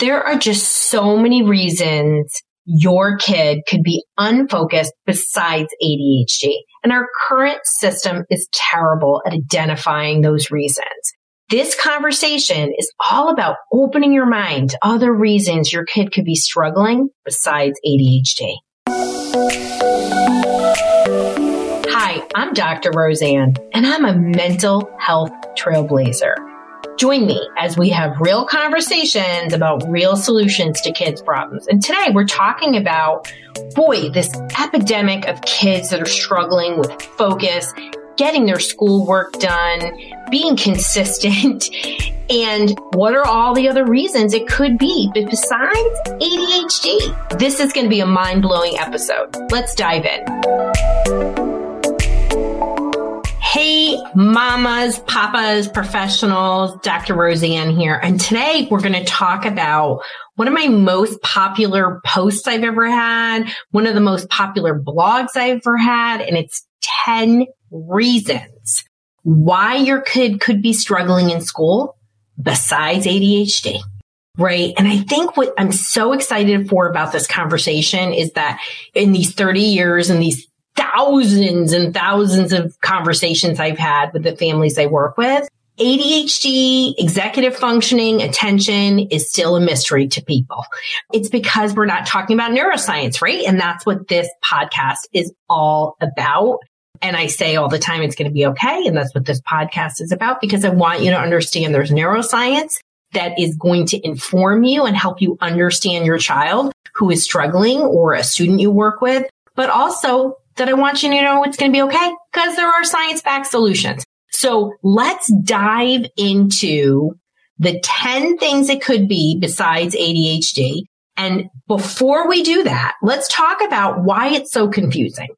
There are just so many reasons your kid could be unfocused besides ADHD. And our current system is terrible at identifying those reasons. This conversation is all about opening your mind to other reasons your kid could be struggling besides ADHD. Hi, I'm Dr. Roseann, and I'm a mental health trailblazer. Join me as we have real conversations about real solutions to kids' problems. And today we're talking about, boy, this epidemic of kids that are struggling with focus, getting their schoolwork done, being consistent, and what are all the other reasons it could be besides ADHD? This is going to be a mind blowing episode. Let's dive in. Mamas, papas, professionals, Dr. Roseann here. And today we're going to talk about one of my most popular posts I've ever had, one of the most popular blogs I've ever had, and it's 10 reasons why your kid could be struggling in school besides ADHD. Right. And I think what I'm so excited for about this conversation is that in these 30 years and these thousands and thousands of conversations I've had with the families I work with. ADHD, executive functioning, attention is still a mystery to people. It's because we're not talking about neuroscience, right? And that's what this podcast is all about. And I say all the time, it's going to be okay. And that's what this podcast is about because I want you to understand there's neuroscience that is going to inform you and help you understand your child who is struggling or a student you work with, but also that I want you to know it's going to be okay because there are science backed solutions. So let's dive into the 10 things it could be besides ADHD. And before we do that, let's talk about why it's so confusing.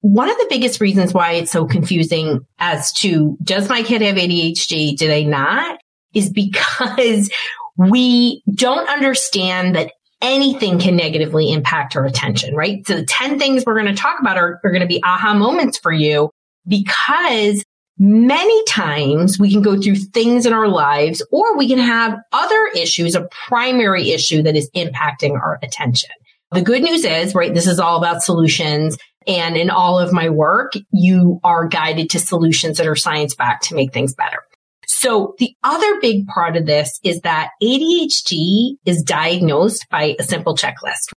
One of the biggest reasons why it's so confusing as to does my kid have ADHD? Do they not? Is because we don't understand that anything can negatively impact our attention, right? So the 10 things we're going to talk about are, are going to be aha moments for you because many times we can go through things in our lives or we can have other issues, a primary issue that is impacting our attention. The good news is, right, this is all about solutions. And in all of my work, you are guided to solutions that are science backed to make things better. So the other big part of this is that ADHD is diagnosed by a simple checklist.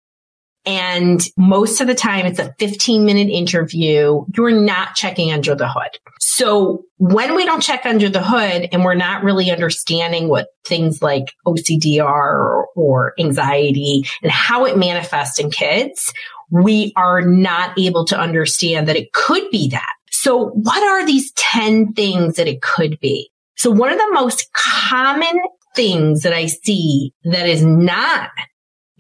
And most of the time it's a 15 minute interview. You're not checking under the hood. So when we don't check under the hood and we're not really understanding what things like OCD are or, or anxiety and how it manifests in kids, we are not able to understand that it could be that. So what are these 10 things that it could be? So one of the most common things that I see that is not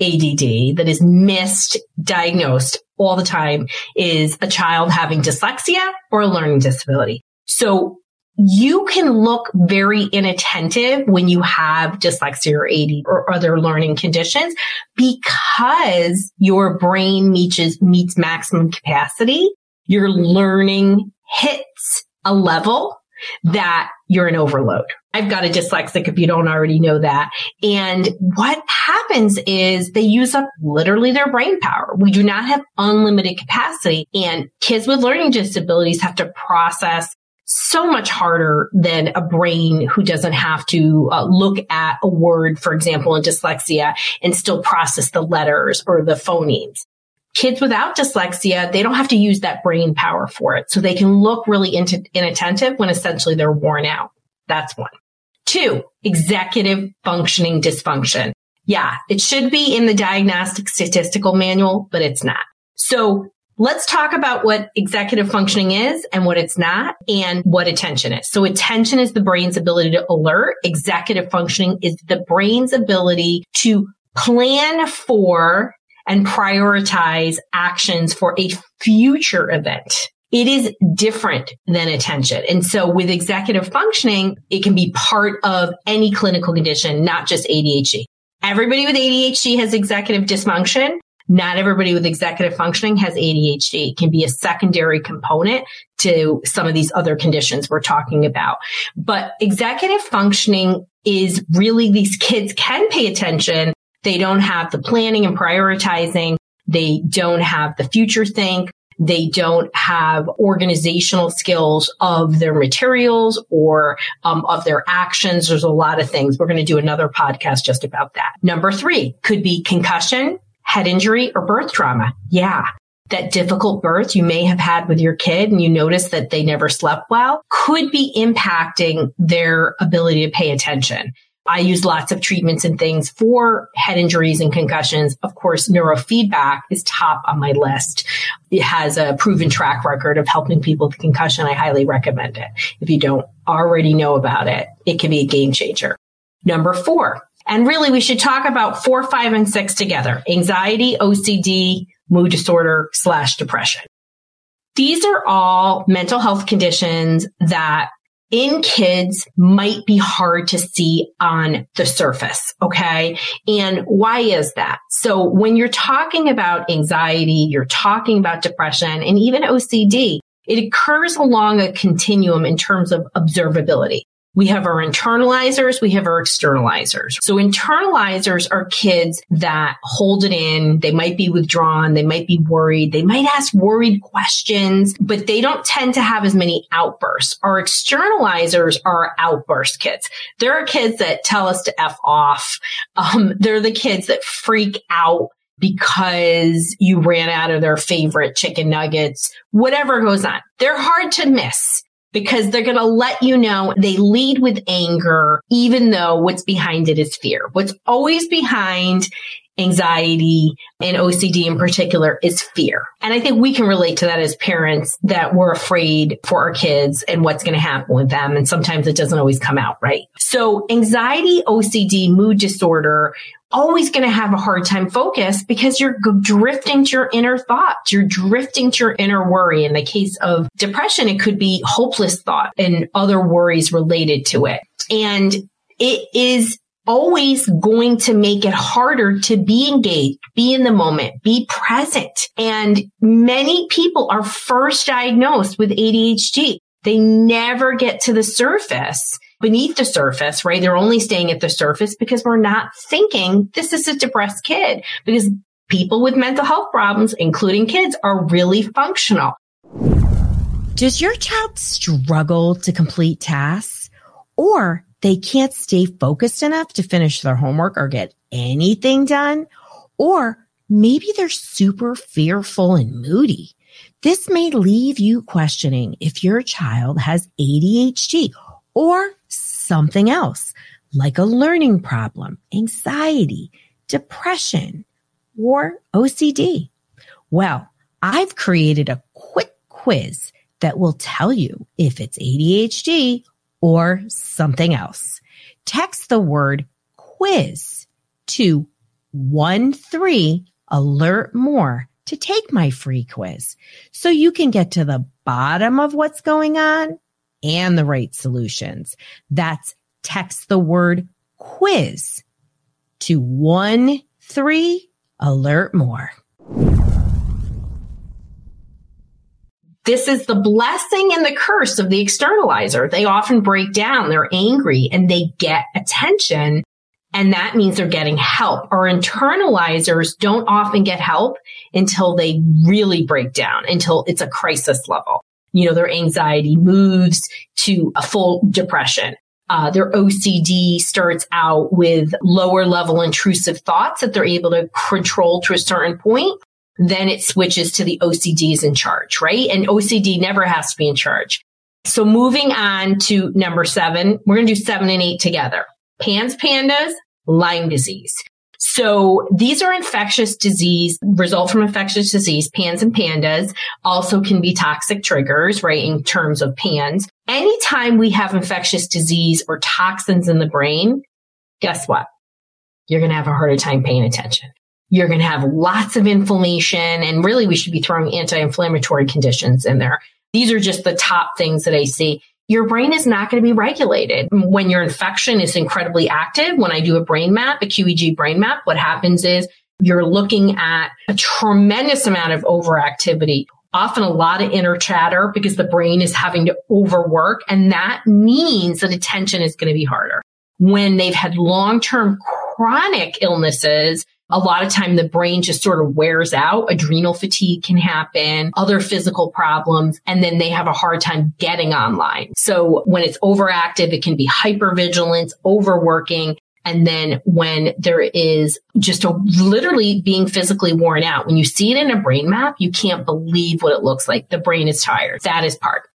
ADD, that is misdiagnosed all the time is a child having dyslexia or a learning disability. So you can look very inattentive when you have dyslexia or AD or other learning conditions because your brain meets, meets maximum capacity. Your learning hits a level that you're an overload. I've got a dyslexic if you don't already know that. And what happens is they use up literally their brain power. We do not have unlimited capacity and kids with learning disabilities have to process so much harder than a brain who doesn't have to uh, look at a word, for example, in dyslexia and still process the letters or the phonemes. Kids without dyslexia, they don't have to use that brain power for it. So they can look really into inattentive when essentially they're worn out. That's one. Two, executive functioning dysfunction. Yeah, it should be in the diagnostic statistical manual, but it's not. So let's talk about what executive functioning is and what it's not and what attention is. So attention is the brain's ability to alert. Executive functioning is the brain's ability to plan for and prioritize actions for a future event. It is different than attention. And so with executive functioning, it can be part of any clinical condition, not just ADHD. Everybody with ADHD has executive dysfunction. Not everybody with executive functioning has ADHD. It can be a secondary component to some of these other conditions we're talking about. But executive functioning is really these kids can pay attention. They don't have the planning and prioritizing. They don't have the future think. They don't have organizational skills of their materials or um, of their actions. There's a lot of things. We're going to do another podcast just about that. Number three could be concussion, head injury, or birth trauma. Yeah. That difficult birth you may have had with your kid and you notice that they never slept well could be impacting their ability to pay attention. I use lots of treatments and things for head injuries and concussions. Of course, neurofeedback is top on my list. It has a proven track record of helping people with concussion. I highly recommend it. If you don't already know about it, it can be a game changer. Number four, and really we should talk about four, five, and six together. Anxiety, OCD, mood disorder slash depression. These are all mental health conditions that in kids might be hard to see on the surface. Okay. And why is that? So when you're talking about anxiety, you're talking about depression and even OCD, it occurs along a continuum in terms of observability. We have our internalizers, we have our externalizers. So internalizers are kids that hold it in. They might be withdrawn. They might be worried. They might ask worried questions, but they don't tend to have as many outbursts. Our externalizers are outburst kids. There are kids that tell us to F off. Um, they're the kids that freak out because you ran out of their favorite chicken nuggets, whatever goes on. They're hard to miss because they're going to let you know they lead with anger, even though what's behind it is fear. What's always behind anxiety and OCD in particular is fear. And I think we can relate to that as parents that we're afraid for our kids and what's going to happen with them. And sometimes it doesn't always come out right. So anxiety, OCD, mood disorder always going to have a hard time focus because you're drifting to your inner thoughts. You're drifting to your inner worry. In the case of depression, it could be hopeless thought and other worries related to it. And it is always going to make it harder to be engaged, be in the moment, be present. And many people are first diagnosed with ADHD. They never get to the surface beneath the surface, right? They're only staying at the surface because we're not thinking this is a depressed kid because people with mental health problems, including kids, are really functional. Does your child struggle to complete tasks or they can't stay focused enough to finish their homework or get anything done? Or maybe they're super fearful and moody. This may leave you questioning if your child has ADHD or something else like a learning problem, anxiety, depression, or OCD. Well, I've created a quick quiz that will tell you if it's ADHD or something else. Text the word quiz to one three alert more to take my free quiz so you can get to the bottom of what's going on and the right solutions. That's text the word quiz to one three alert more. This is the blessing and the curse of the externalizer. They often break down. They're angry and they get attention. And that means they're getting help. Our internalizers don't often get help until they really break down, until it's a crisis level you know, their anxiety moves to a full depression. Uh, their OCD starts out with lower level intrusive thoughts that they're able to control to a certain point. Then it switches to the OCDs in charge, right? And OCD never has to be in charge. So moving on to number seven, we're going to do seven and eight together. PANS PANDAS, Lyme disease. So these are infectious disease, result from infectious disease. PANS and PANDAS also can be toxic triggers, right? In terms of PANS. Anytime we have infectious disease or toxins in the brain, guess what? You're going to have a harder time paying attention. You're going to have lots of inflammation and really we should be throwing anti-inflammatory conditions in there. These are just the top things that I see your brain is not going to be regulated. When your infection is incredibly active, when I do a brain map, a QEEG brain map, what happens is you're looking at a tremendous amount of overactivity, often a lot of inner chatter because the brain is having to overwork. And that means that attention is going to be harder. When they've had long-term chronic illnesses, a lot of time the brain just sort of wears out. Adrenal fatigue can happen, other physical problems, and then they have a hard time getting online. So when it's overactive, it can be hypervigilance, overworking. And then when there is just a literally being physically worn out, when you see it in a brain map, you can't believe what it looks like. The brain is tired. That is part.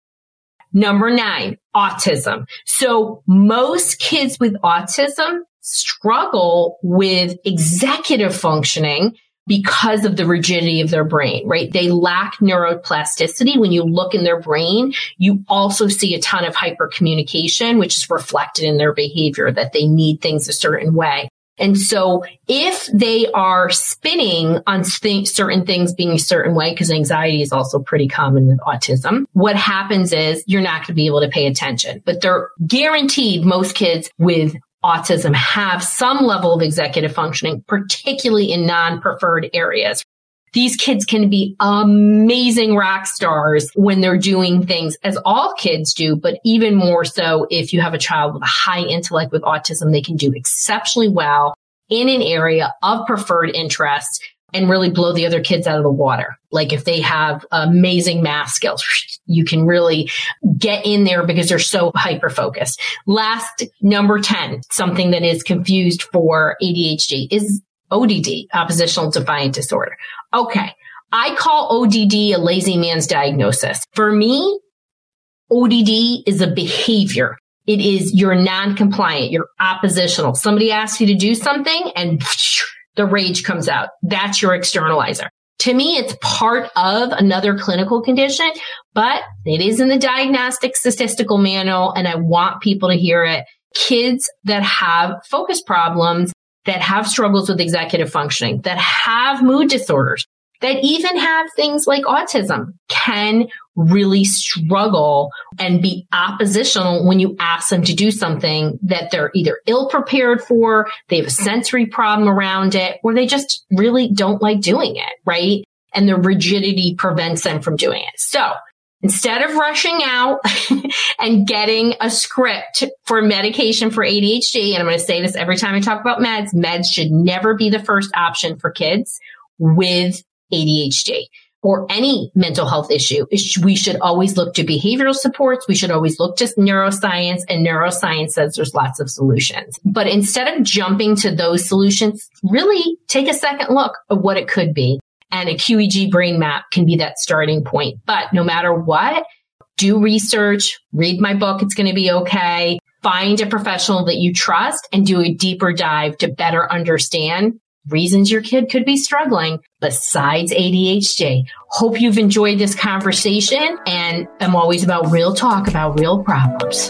Number nine, autism. So most kids with autism struggle with executive functioning because of the rigidity of their brain, right? They lack neuroplasticity. When you look in their brain, you also see a ton of hypercommunication, which is reflected in their behavior that they need things a certain way. And so if they are spinning on th- certain things being a certain way, because anxiety is also pretty common with autism, what happens is you're not going to be able to pay attention, but they're guaranteed most kids with autism have some level of executive functioning, particularly in non-preferred areas. These kids can be amazing rock stars when they're doing things as all kids do, but even more so if you have a child with a high intellect with autism, they can do exceptionally well in an area of preferred interest and really blow the other kids out of the water. Like if they have amazing math skills, you can really get in there because they're so hyper focused. Last number 10, something that is confused for ADHD is ODD, oppositional defiant disorder. Okay. I call ODD a lazy man's diagnosis. For me, ODD is a behavior. It is you're non-compliant, you're oppositional. Somebody asks you to do something and the rage comes out. That's your externalizer. To me, it's part of another clinical condition, but it is in the diagnostic statistical manual and I want people to hear it. Kids that have focus problems, that have struggles with executive functioning, that have mood disorders, that even have things like autism can really struggle and be oppositional when you ask them to do something that they're either ill prepared for, they have a sensory problem around it, or they just really don't like doing it, right? And the rigidity prevents them from doing it. So instead of rushing out and getting a script for medication for ADHD, and I'm going to say this every time I talk about meds, meds should never be the first option for kids with ADHD or any mental health issue. We should always look to behavioral supports. We should always look to neuroscience and neuroscience says there's lots of solutions. But instead of jumping to those solutions, really take a second look at what it could be. And a QEEG brain map can be that starting point. But no matter what, do research, read my book. It's going to be okay. Find a professional that you trust and do a deeper dive to better understand reasons your kid could be struggling besides ADHD. Hope you've enjoyed this conversation and I'm always about real talk about real problems.